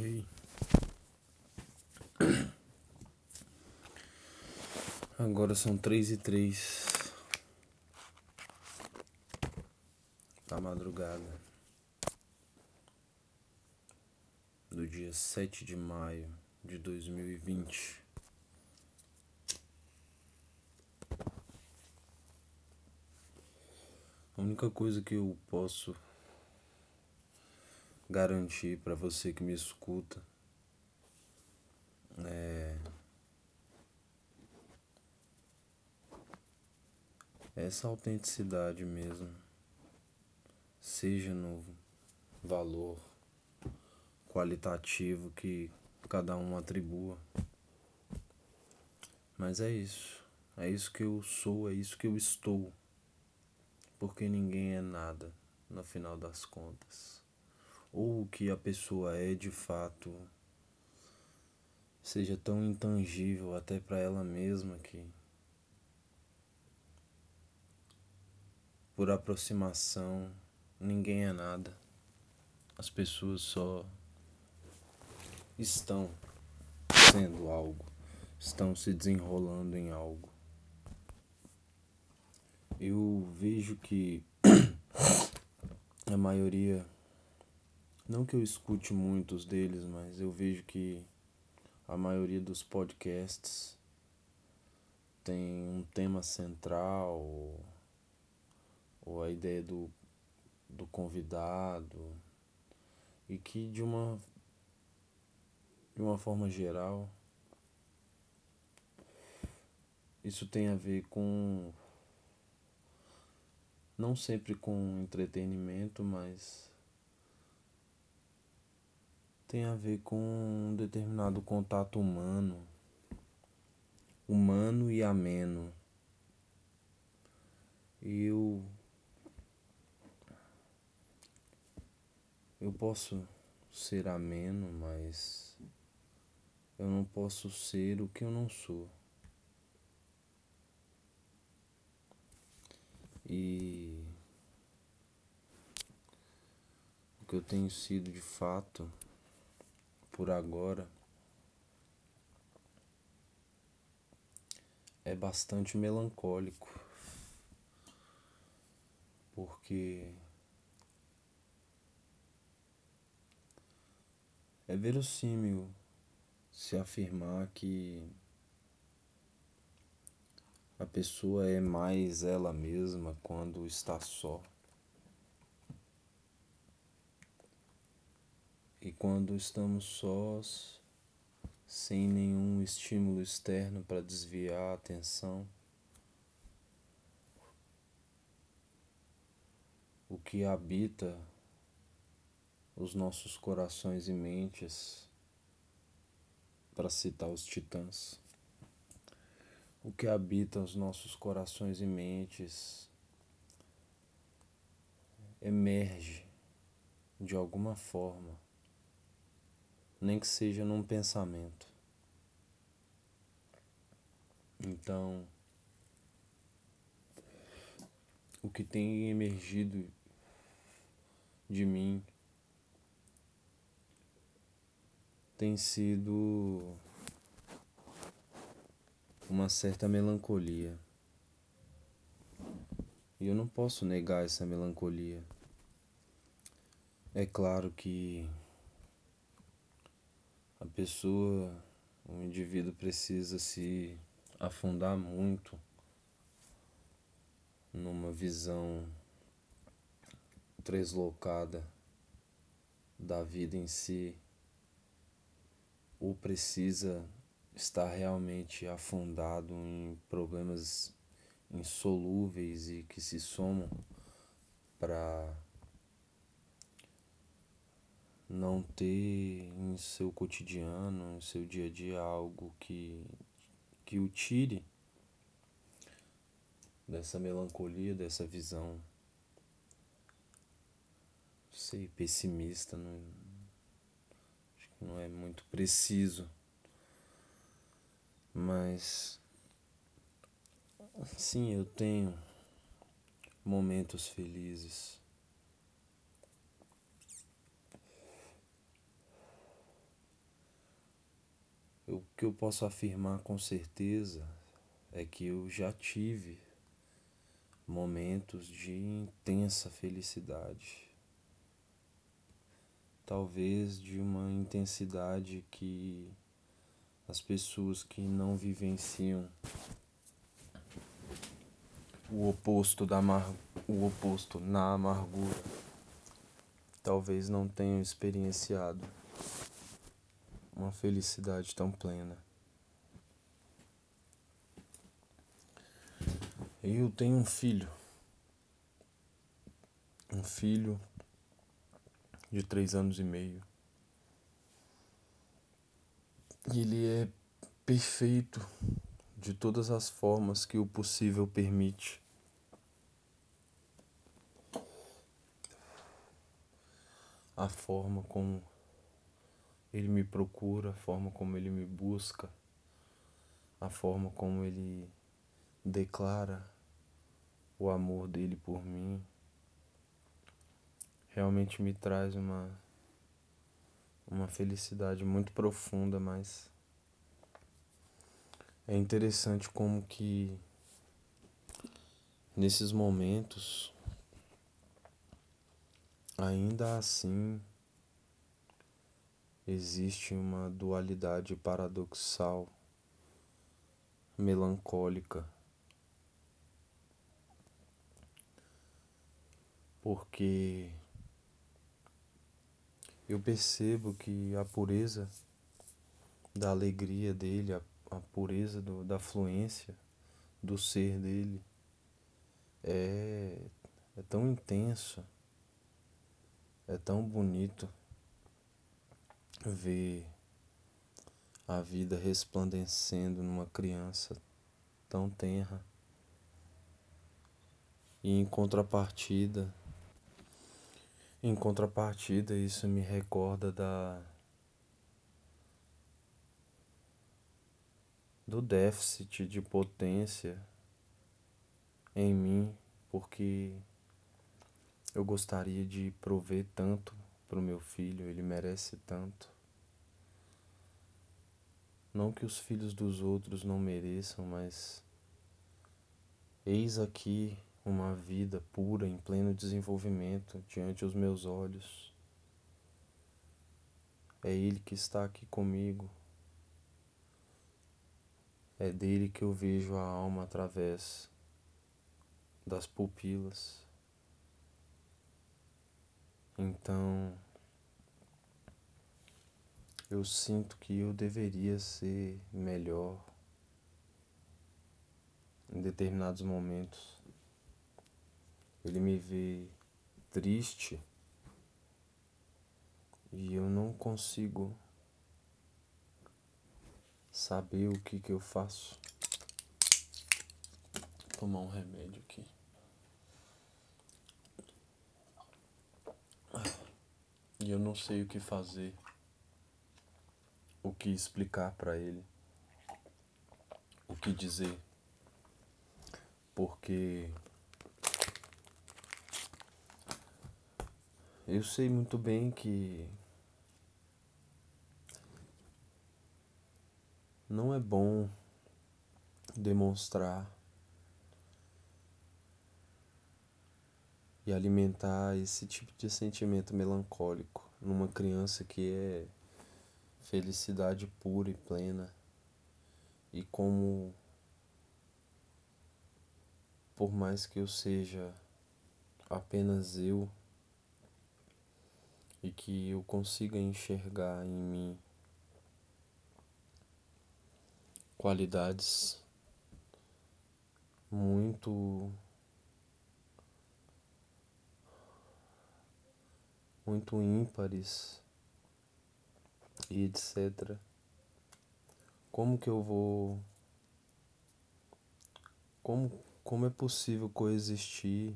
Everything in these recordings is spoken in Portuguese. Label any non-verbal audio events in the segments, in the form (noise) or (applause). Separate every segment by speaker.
Speaker 1: Ei. Agora são três e três da madrugada do dia sete de maio de dois mil e vinte. A única coisa que eu posso garantir para você que me escuta é essa autenticidade mesmo, seja no valor qualitativo que cada um atribua. Mas é isso, é isso que eu sou, é isso que eu estou, porque ninguém é nada no final das contas. Ou o que a pessoa é de fato seja tão intangível até para ela mesma que por aproximação, ninguém é nada. As pessoas só estão sendo algo, estão se desenrolando em algo. Eu vejo que (coughs) a maioria, não que eu escute muitos deles, mas eu vejo que a maioria dos podcasts tem um tema central ou a ideia do, do convidado e que de uma de uma forma geral isso tem a ver com não sempre com entretenimento, mas tem a ver com um determinado contato humano, humano e ameno. Eu Eu posso ser ameno, mas eu não posso ser o que eu não sou. E o que eu tenho sido de fato por agora é bastante melancólico, porque É verossímil se afirmar que a pessoa é mais ela mesma quando está só. E quando estamos sós, sem nenhum estímulo externo para desviar a atenção, o que habita os nossos corações e mentes, para citar os titãs. O que habita os nossos corações e mentes emerge de alguma forma, nem que seja num pensamento. Então, o que tem emergido de mim tem sido uma certa melancolia. E eu não posso negar essa melancolia. É claro que a pessoa, o indivíduo precisa se afundar muito numa visão deslocada da vida em si ou precisa estar realmente afundado em problemas insolúveis e que se somam para não ter em seu cotidiano, em seu dia a dia algo que que o tire dessa melancolia, dessa visão sei pessimista, não não é muito preciso, mas sim, eu tenho momentos felizes. O que eu posso afirmar com certeza é que eu já tive momentos de intensa felicidade. Talvez de uma intensidade que as pessoas que não vivenciam o oposto da mar... o oposto na amargura talvez não tenham experienciado uma felicidade tão plena. Eu tenho um filho, um filho de três anos e meio. Ele é perfeito de todas as formas que o possível permite. A forma como ele me procura, a forma como ele me busca, a forma como ele declara o amor dele por mim, realmente me traz uma uma felicidade muito profunda, mas é interessante como que nesses momentos ainda assim existe uma dualidade paradoxal, melancólica. Porque eu percebo que a pureza da alegria dele, a, a pureza do, da fluência do ser dele é, é tão intensa, é tão bonito ver a vida resplandecendo numa criança tão tenra. E em contrapartida, em contrapartida, isso me recorda da do déficit de potência em mim, porque eu gostaria de prover tanto para o meu filho, ele merece tanto. Não que os filhos dos outros não mereçam, mas eis aqui uma vida pura em pleno desenvolvimento diante dos meus olhos. É Ele que está aqui comigo. É dele que eu vejo a alma através das pupilas. Então, eu sinto que eu deveria ser melhor em determinados momentos. Ele me vê triste e eu não consigo saber o que que eu faço. Vou tomar um remédio aqui. E eu não sei o que fazer, o que explicar para ele, o que dizer, porque eu sei muito bem que não é bom demonstrar e alimentar esse tipo de sentimento melancólico numa criança que é felicidade pura e plena. E como por mais que eu seja apenas eu e que eu consiga enxergar em mim qualidades muito muito ímpares e etc. Como que eu vou. Como, como é possível coexistir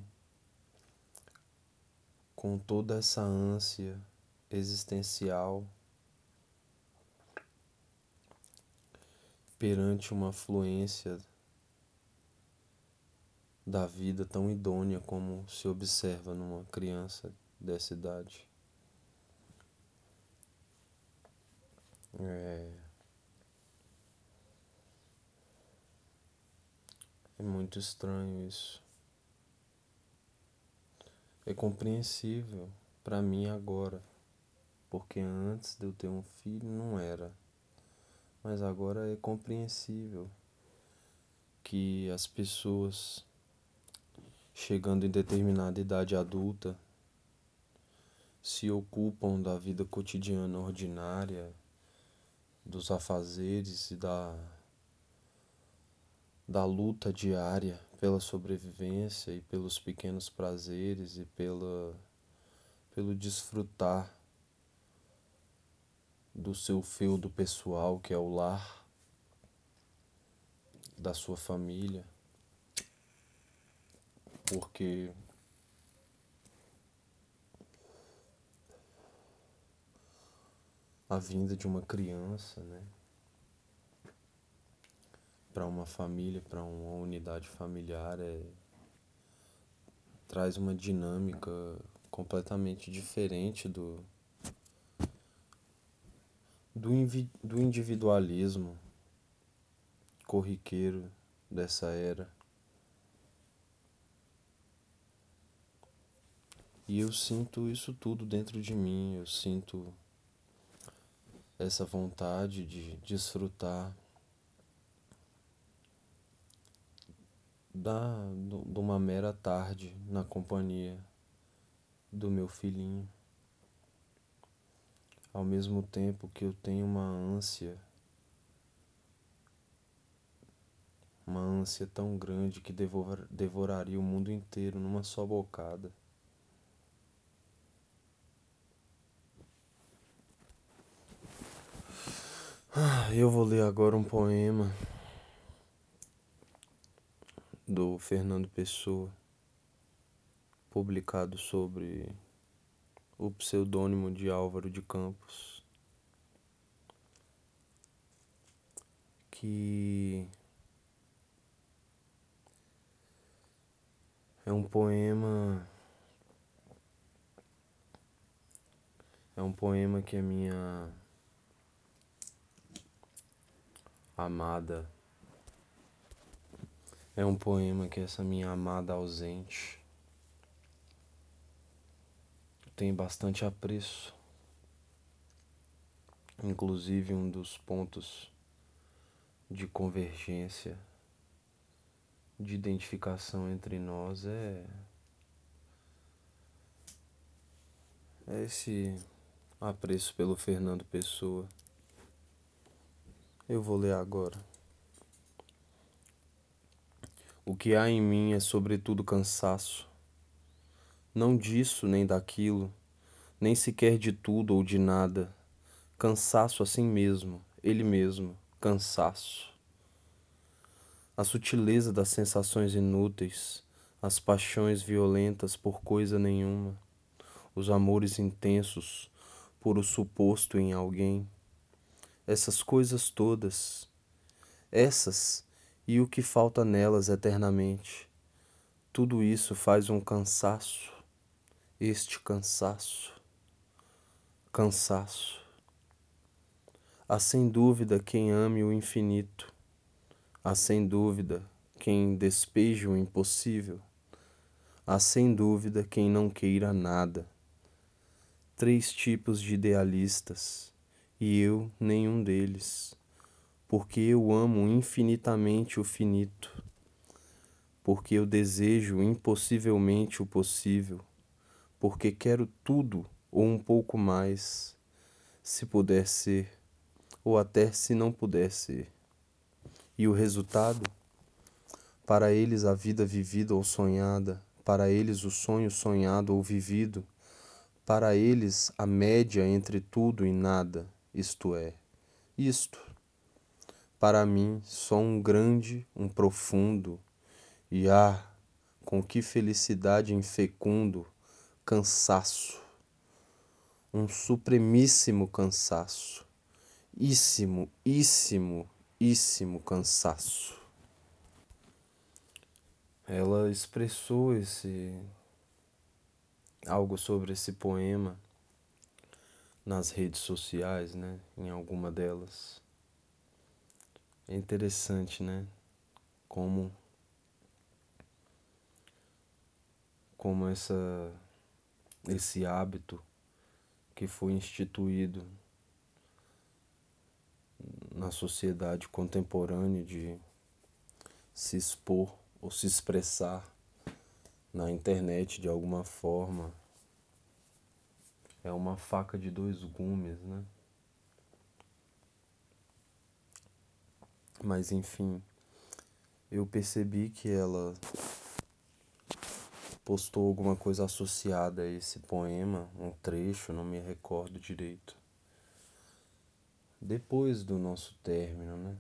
Speaker 1: com toda essa ânsia existencial perante uma fluência da vida tão idônea como se observa numa criança dessa idade. É, é muito estranho isso. É compreensível para mim agora, porque antes de eu ter um filho não era. Mas agora é compreensível que as pessoas chegando em determinada idade adulta se ocupam da vida cotidiana ordinária, dos afazeres e da, da luta diária pela sobrevivência e pelos pequenos prazeres e pela, pelo desfrutar do seu feudo pessoal, que é o lar, da sua família, porque a vinda de uma criança, né? Para uma família, para uma unidade familiar, é, traz uma dinâmica completamente diferente do, do, do individualismo corriqueiro dessa era. E eu sinto isso tudo dentro de mim, eu sinto essa vontade de desfrutar da, de uma mera tarde na companhia do meu filhinho. Ao mesmo tempo que eu tenho uma ânsia, uma ânsia tão grande que devor, devoraria o mundo inteiro numa só bocada. Eu vou ler agora um poema do Fernando Pessoa, publicado sobre o pseudônimo de Álvaro de Campos, que é um poema é um poema que a minha Amada. É um poema que essa minha amada ausente tem bastante apreço. Inclusive, um dos pontos de convergência, de identificação entre nós é, é esse apreço pelo Fernando Pessoa. Eu vou ler agora. O que há em mim é sobretudo cansaço. Não disso nem daquilo, nem sequer de tudo ou de nada. Cansaço assim mesmo, ele mesmo, cansaço. A sutileza das sensações inúteis, as paixões violentas por coisa nenhuma, os amores intensos por o suposto em alguém essas coisas todas, essas e o que falta nelas eternamente. Tudo isso faz um cansaço, este cansaço, cansaço. Há sem dúvida quem ame o infinito, há sem dúvida quem despeje o impossível, há sem dúvida quem não queira nada. Três tipos de idealistas e eu nenhum deles, porque eu amo infinitamente o finito, porque eu desejo impossivelmente o possível, porque quero tudo ou um pouco mais, se puder ser, ou até se não puder ser. E o resultado? Para eles a vida vivida ou sonhada, para eles o sonho sonhado ou vivido, para eles a média entre tudo e nada isto é, isto. Para mim, só um grande, um profundo, e ah, com que felicidade infecundo, cansaço, um supremíssimo cansaço, íssimo, íssimo, íssimo cansaço. Ela expressou esse algo sobre esse poema nas redes sociais, né? Em alguma delas. É interessante, né? Como como essa esse hábito que foi instituído na sociedade contemporânea de se expor ou se expressar na internet de alguma forma é uma faca de dois gumes, né? Mas enfim, eu percebi que ela postou alguma coisa associada a esse poema, um trecho, não me recordo direito. Depois do nosso término, né?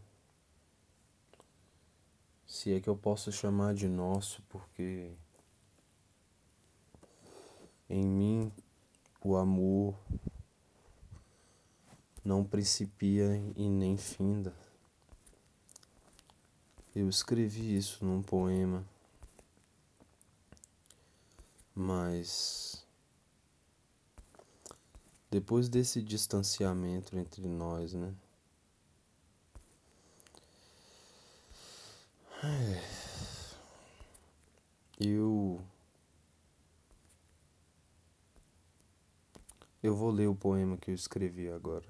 Speaker 1: Se é que eu posso chamar de nosso, porque em mim o amor não principia e nem finda. Eu escrevi isso num poema, mas depois desse distanciamento entre nós, né? Eu eu vou ler o poema que eu escrevi agora.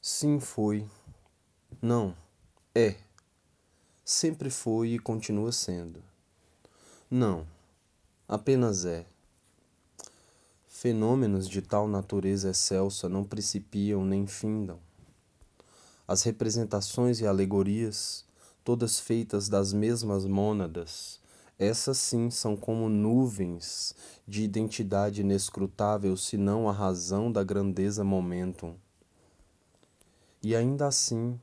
Speaker 1: Sim, foi não, é. Sempre foi e continua sendo. Não, apenas é. Fenômenos de tal natureza excelsa não principiam nem findam. As representações e alegorias, todas feitas das mesmas mônadas, essas sim são como nuvens de identidade inescrutável, senão a razão da grandeza momentum. E ainda assim,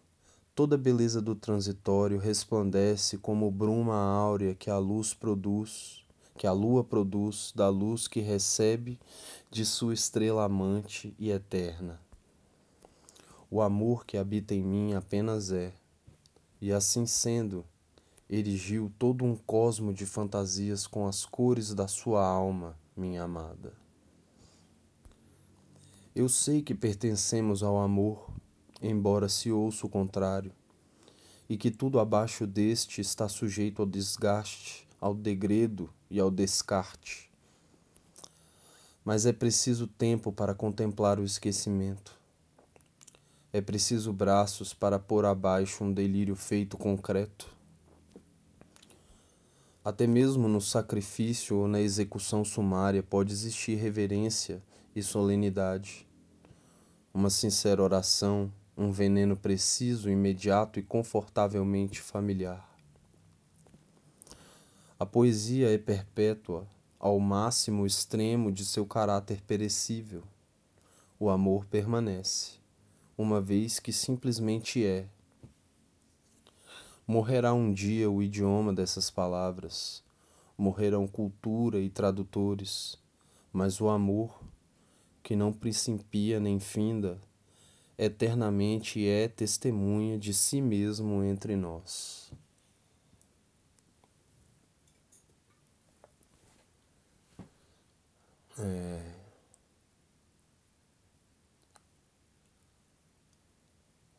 Speaker 1: Toda a beleza do transitório resplandece como bruma áurea que a luz produz, que a lua produz da luz que recebe de sua estrela amante e eterna. O amor que habita em mim apenas é, e assim sendo, erigiu todo um cosmo de fantasias com as cores da sua alma, minha amada. Eu sei que pertencemos ao amor embora se ouça o contrário, e que tudo abaixo deste está sujeito ao desgaste, ao degredo e ao descarte. Mas é preciso tempo para contemplar o esquecimento. É preciso braços para pôr abaixo um delírio feito concreto. Até mesmo no sacrifício ou na execução sumária pode existir reverência e solenidade. Uma sincera oração, um veneno preciso, imediato e confortavelmente familiar. A poesia é perpétua ao máximo extremo de seu caráter perecível. O amor permanece, uma vez que simplesmente é. Morrerá um dia o idioma dessas palavras, morrerão cultura e tradutores, mas o amor, que não principia nem finda, eternamente é testemunha de si mesmo entre nós. É...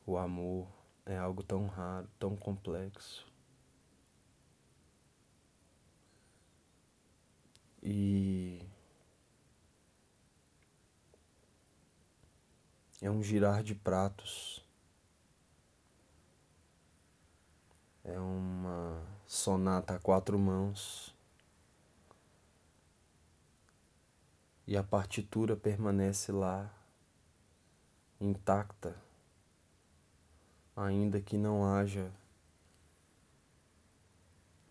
Speaker 1: O amor é algo tão raro, tão complexo. E é um girar de pratos. É uma sonata a quatro mãos. E a partitura permanece lá, intacta, ainda que não haja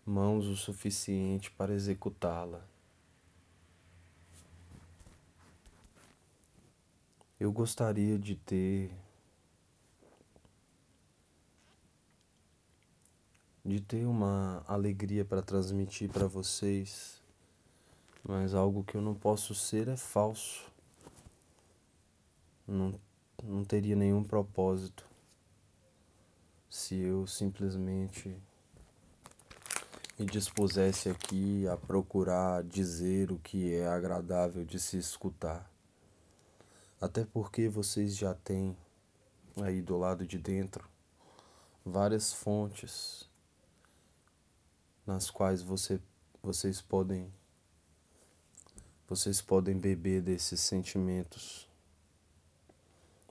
Speaker 1: mãos o suficiente para executá-la. Eu gostaria de ter de ter uma alegria para transmitir para vocês, mas algo que eu não posso ser é falso. Não, não teria nenhum propósito se eu simplesmente me dispusesse aqui a procurar dizer o que é agradável de se escutar. Até porque vocês já têm aí do lado de dentro várias fontes nas quais você, vocês podem vocês podem beber desses sentimentos.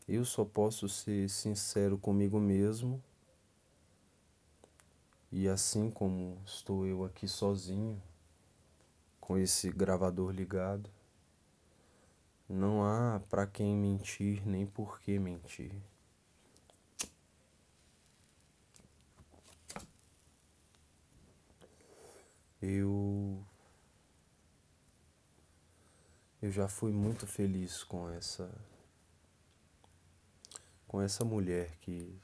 Speaker 1: Eu só posso ser sincero comigo mesmo. E assim como estou eu aqui sozinho, com esse gravador ligado, não há para quem mentir nem por que mentir. Eu eu já fui muito feliz com essa com essa mulher que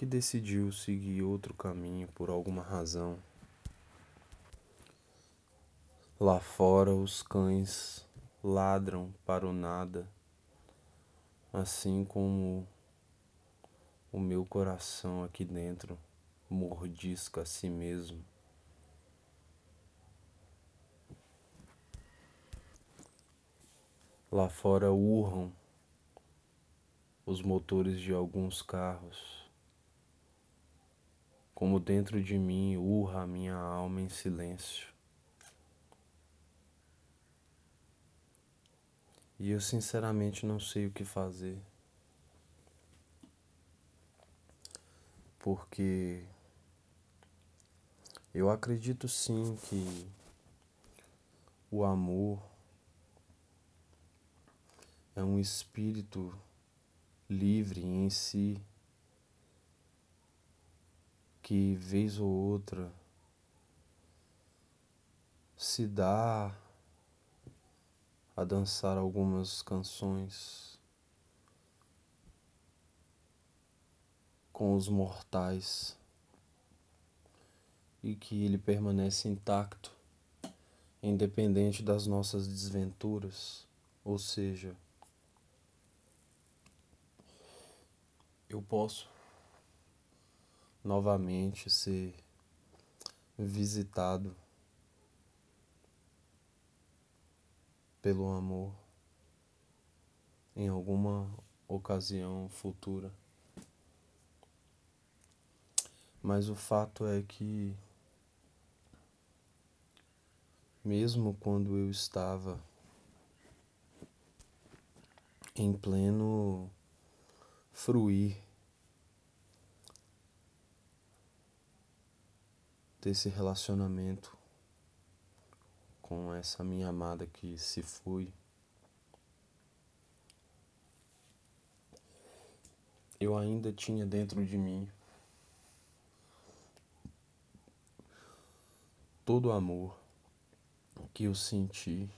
Speaker 1: que decidiu seguir outro caminho por alguma razão. Lá fora os cães ladram para o nada, assim como o meu coração aqui dentro mordisca a si mesmo. Lá fora urram os motores de alguns carros, como dentro de mim urra a minha alma em silêncio. E eu sinceramente não sei o que fazer. Porque eu acredito sim que o amor é um espírito livre em si que vez ou outra se dá a dançar algumas canções com os mortais e que ele permanece intacto, independente das nossas desventuras, ou seja, eu posso novamente ser visitado pelo amor em alguma ocasião futura. Mas o fato é que mesmo quando eu estava em pleno fruir desse relacionamento com essa minha amada que se foi. Eu ainda tinha dentro de mim todo o amor que eu senti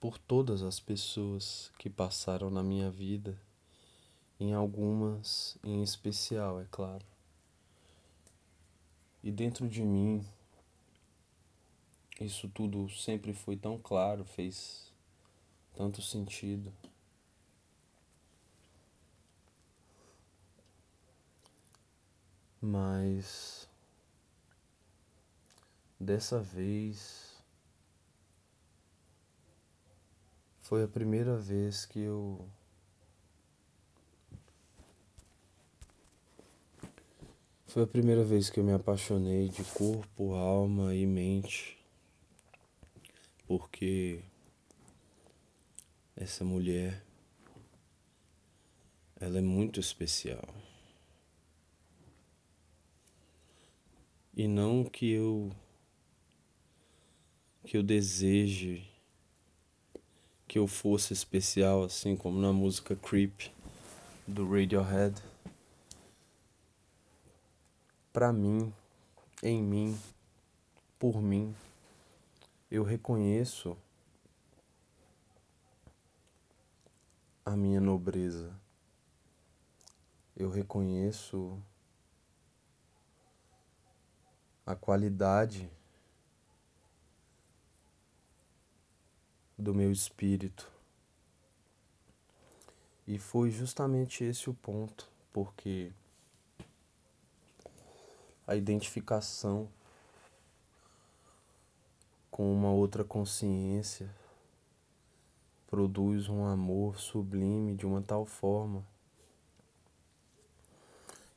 Speaker 1: por todas as pessoas que passaram na minha vida, em algumas em especial, é claro. E dentro de mim, isso tudo sempre foi tão claro, fez tanto sentido. Mas dessa vez Foi a primeira vez que eu Foi a primeira vez que eu me apaixonei de corpo, alma e mente. Porque essa mulher ela é muito especial. E não que eu que eu deseje que eu fosse especial, assim como na música Creep do Radiohead. Para mim, em mim, por mim, eu reconheço a minha nobreza. Eu reconheço a qualidade do meu espírito. E foi justamente esse o ponto, porque a identificação com uma outra consciência produz um amor sublime de uma tal forma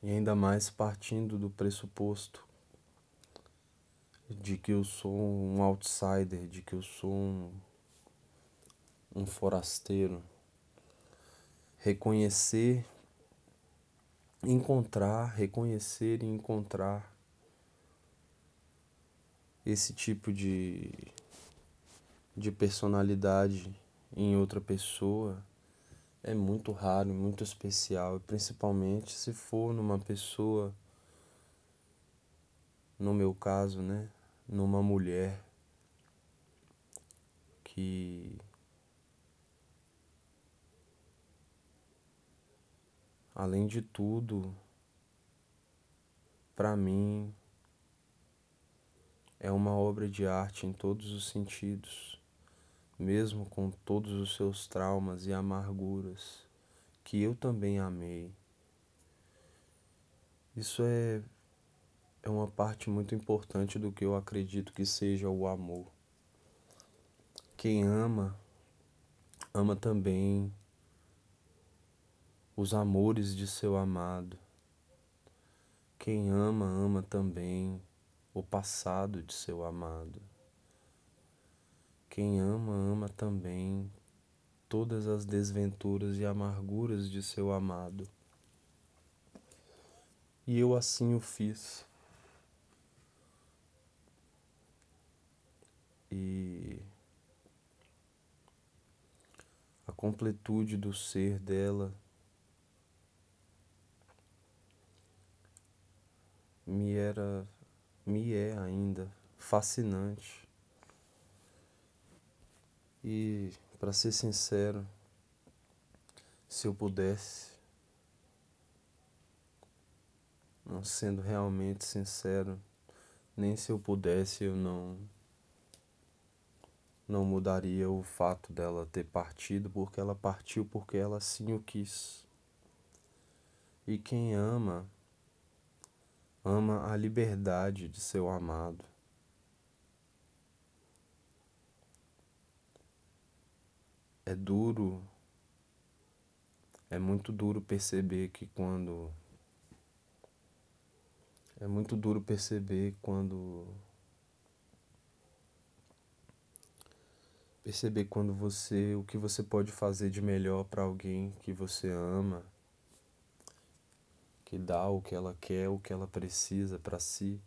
Speaker 1: E ainda mais partindo do pressuposto de que eu sou um outsider, de que eu sou um, um forasteiro. Reconhecer, encontrar, reconhecer e encontrar esse tipo de, de personalidade em outra pessoa é muito raro, muito especial, principalmente se for numa pessoa, no meu caso, né, numa mulher que além de tudo, para mim é uma obra de arte em todos os sentidos, mesmo com todos os seus traumas e amarguras, que eu também amei. Isso é, é uma parte muito importante do que eu acredito que seja o amor. Quem ama, ama também os amores de seu amado. Quem ama, ama também o passado de seu amado. Quem ama, ama também todas as desventuras e amarguras de seu amado. E eu assim o fiz. E a completude do ser dela me era me é ainda fascinante. E, para ser sincero, se eu pudesse, não sendo realmente sincero, nem se eu pudesse eu não não mudaria o fato dela ter partido porque ela partiu porque ela sim o quis. E quem ama ama a liberdade de seu amado. É duro, é muito duro perceber que quando. É muito duro perceber quando. Perceber quando você. o que você pode fazer de melhor para alguém que você ama que dá o que ela quer, o que ela precisa para si,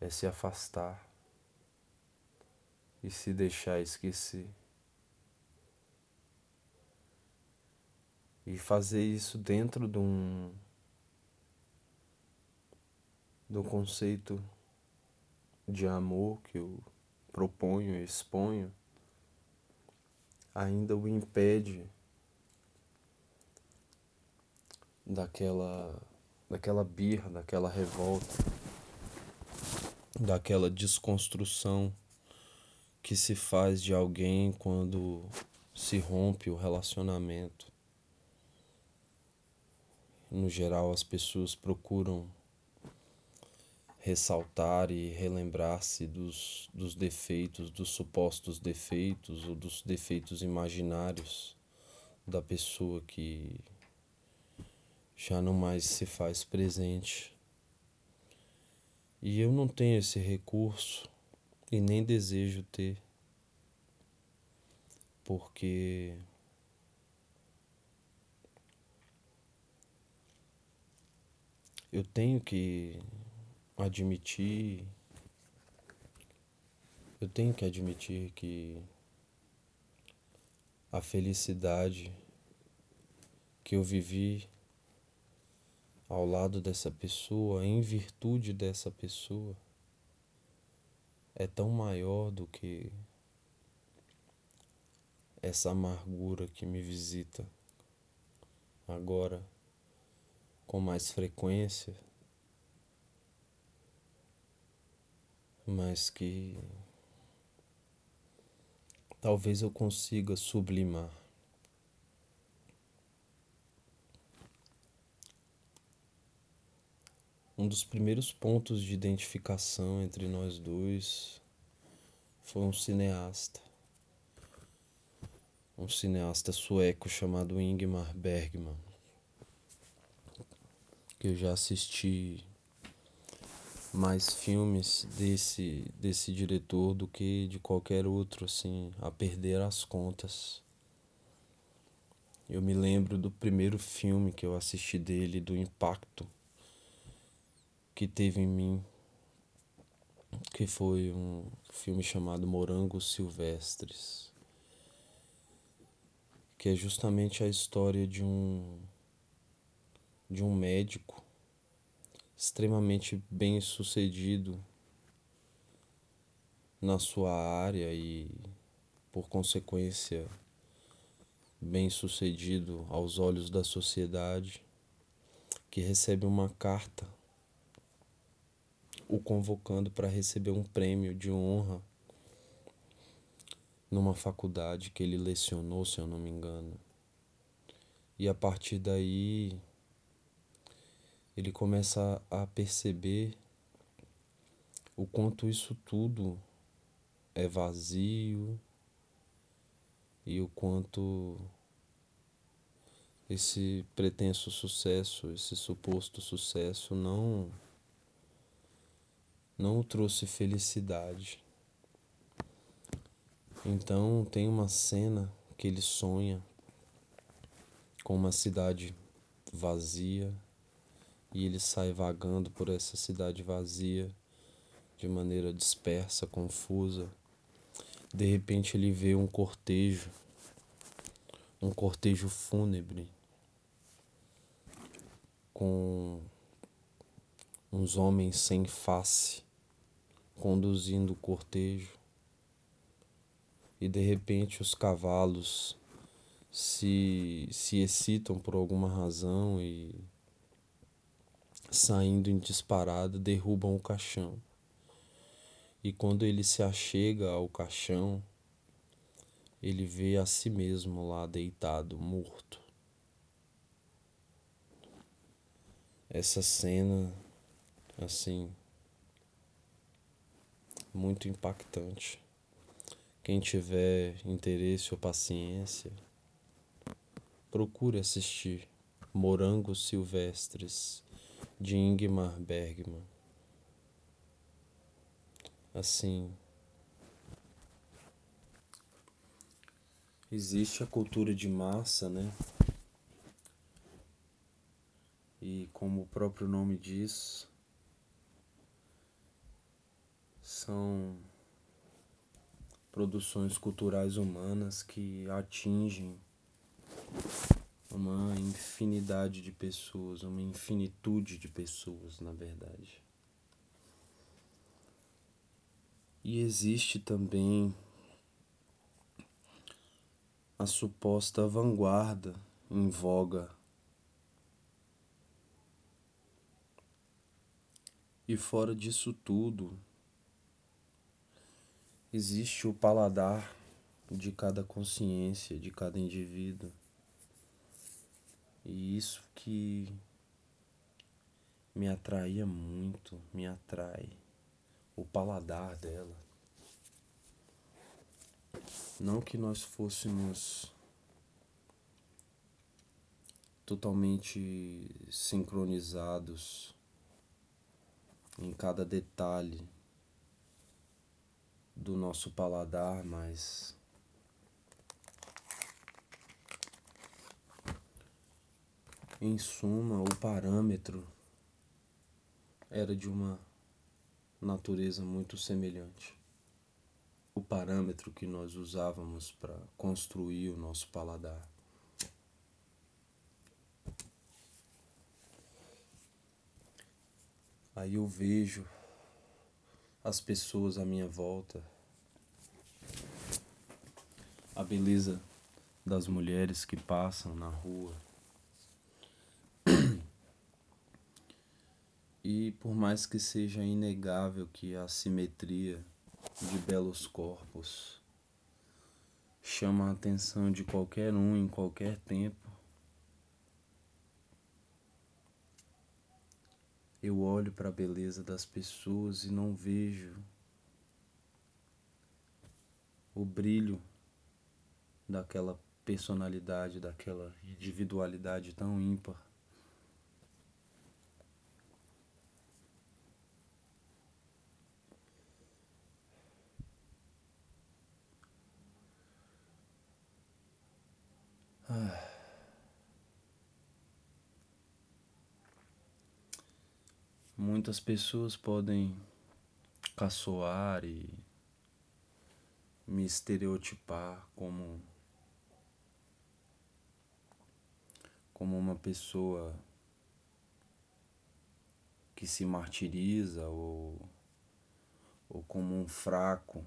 Speaker 1: é se afastar e se deixar esquecer. E fazer isso dentro de um, do conceito de amor que eu proponho e exponho, ainda o impede daquela daquela birra, daquela revolta, daquela desconstrução que se faz de alguém quando se rompe o relacionamento. No geral, as pessoas procuram ressaltar e relembrar-se dos, dos defeitos, dos supostos defeitos ou dos defeitos imaginários da pessoa que já não mais se faz presente. E eu não tenho esse recurso e nem desejo ter, porque eu tenho que admitir, eu tenho que admitir que a felicidade que eu vivi ao lado dessa pessoa, em virtude dessa pessoa, é tão maior do que essa amargura que me visita agora com mais frequência, mas que talvez eu consiga sublimar. Um dos primeiros pontos de identificação entre nós dois foi um cineasta. Um cineasta sueco chamado Ingmar Bergman. que eu já assisti mais filmes desse desse diretor do que de qualquer outro, assim, a perder as contas. Eu me lembro do primeiro filme que eu assisti dele, do impacto que teve em mim, que foi um filme chamado Morangos Silvestres, que é justamente a história de um de um médico extremamente bem sucedido na sua área e, por consequência, bem sucedido aos olhos da sociedade, que recebe uma carta o convocando para receber um prêmio de honra numa faculdade que ele lecionou, se eu não me engano. E a partir daí ele começa a perceber o quanto isso tudo é vazio e o quanto esse pretenso sucesso, esse suposto sucesso não não trouxe felicidade. Então tem uma cena que ele sonha com uma cidade vazia e ele sai vagando por essa cidade vazia de maneira dispersa, confusa. De repente ele vê um cortejo, um cortejo fúnebre com uns homens sem face conduzindo o cortejo. E de repente os cavalos se, se excitam por alguma razão e saindo em disparada, derrubam o caixão. E quando ele se achega ao caixão, ele vê a si mesmo lá deitado, morto. Essa cena, assim, muito impactante. Quem tiver interesse ou paciência, procure assistir Morangos Silvestres de Ingmar Bergman. Assim, existe a cultura de massa, né? E como o próprio nome diz, são produções culturais humanas que atingem uma infinidade de pessoas, uma infinitude de pessoas, na verdade. E existe também a suposta vanguarda em voga. E fora disso tudo, existe o paladar de cada consciência, de cada indivíduo. E isso que me atraía muito, me atrai o paladar dela. Não que nós fôssemos totalmente sincronizados em cada detalhe do nosso paladar, mas Em suma, o parâmetro era de uma natureza muito semelhante. O parâmetro que nós usávamos para construir o nosso paladar. Aí eu vejo as pessoas à minha volta, a beleza das mulheres que passam na rua. E por mais que seja inegável que a simetria de belos corpos chama a atenção de qualquer um em qualquer tempo, Eu olho para a beleza das pessoas e não vejo o brilho daquela personalidade, daquela individualidade tão ímpar. Ah. Muitas pessoas podem caçoar e me estereotipar como como uma pessoa que se martiriza ou, ou como um fraco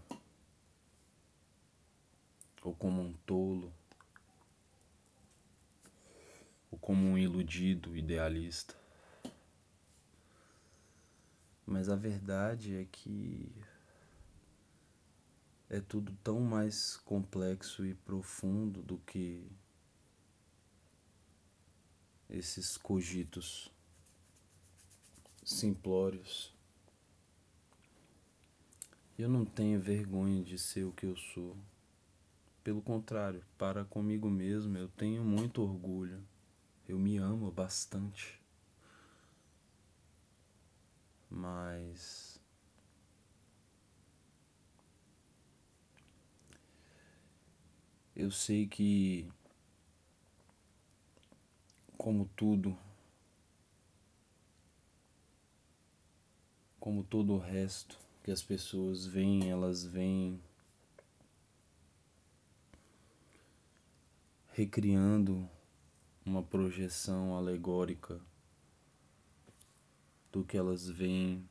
Speaker 1: ou como um tolo ou como um iludido idealista. Mas a verdade é que é tudo tão mais complexo e profundo do que esses cogitos simplórios. Eu não tenho vergonha de ser o que eu sou. Pelo contrário, para comigo mesmo eu tenho muito orgulho. Eu me amo bastante. Mas eu sei que como tudo, como todo o resto que as pessoas veem, elas vêm recriando uma projeção alegórica do que elas veem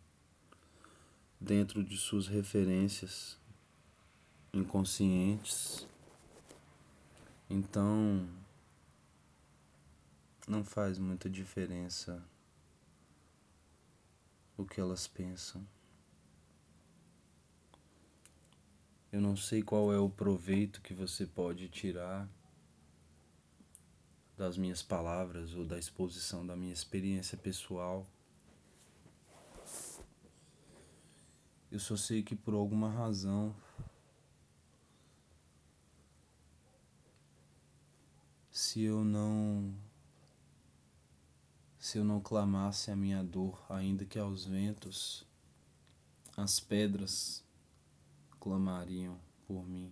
Speaker 1: dentro de suas referências inconscientes. Então, não faz muita diferença o que elas pensam. Eu não sei qual é o proveito que você pode tirar das minhas palavras ou da exposição da minha experiência pessoal. Eu só sei que por alguma razão se eu não se eu não clamasse a minha dor, ainda que aos ventos, as pedras clamariam por mim.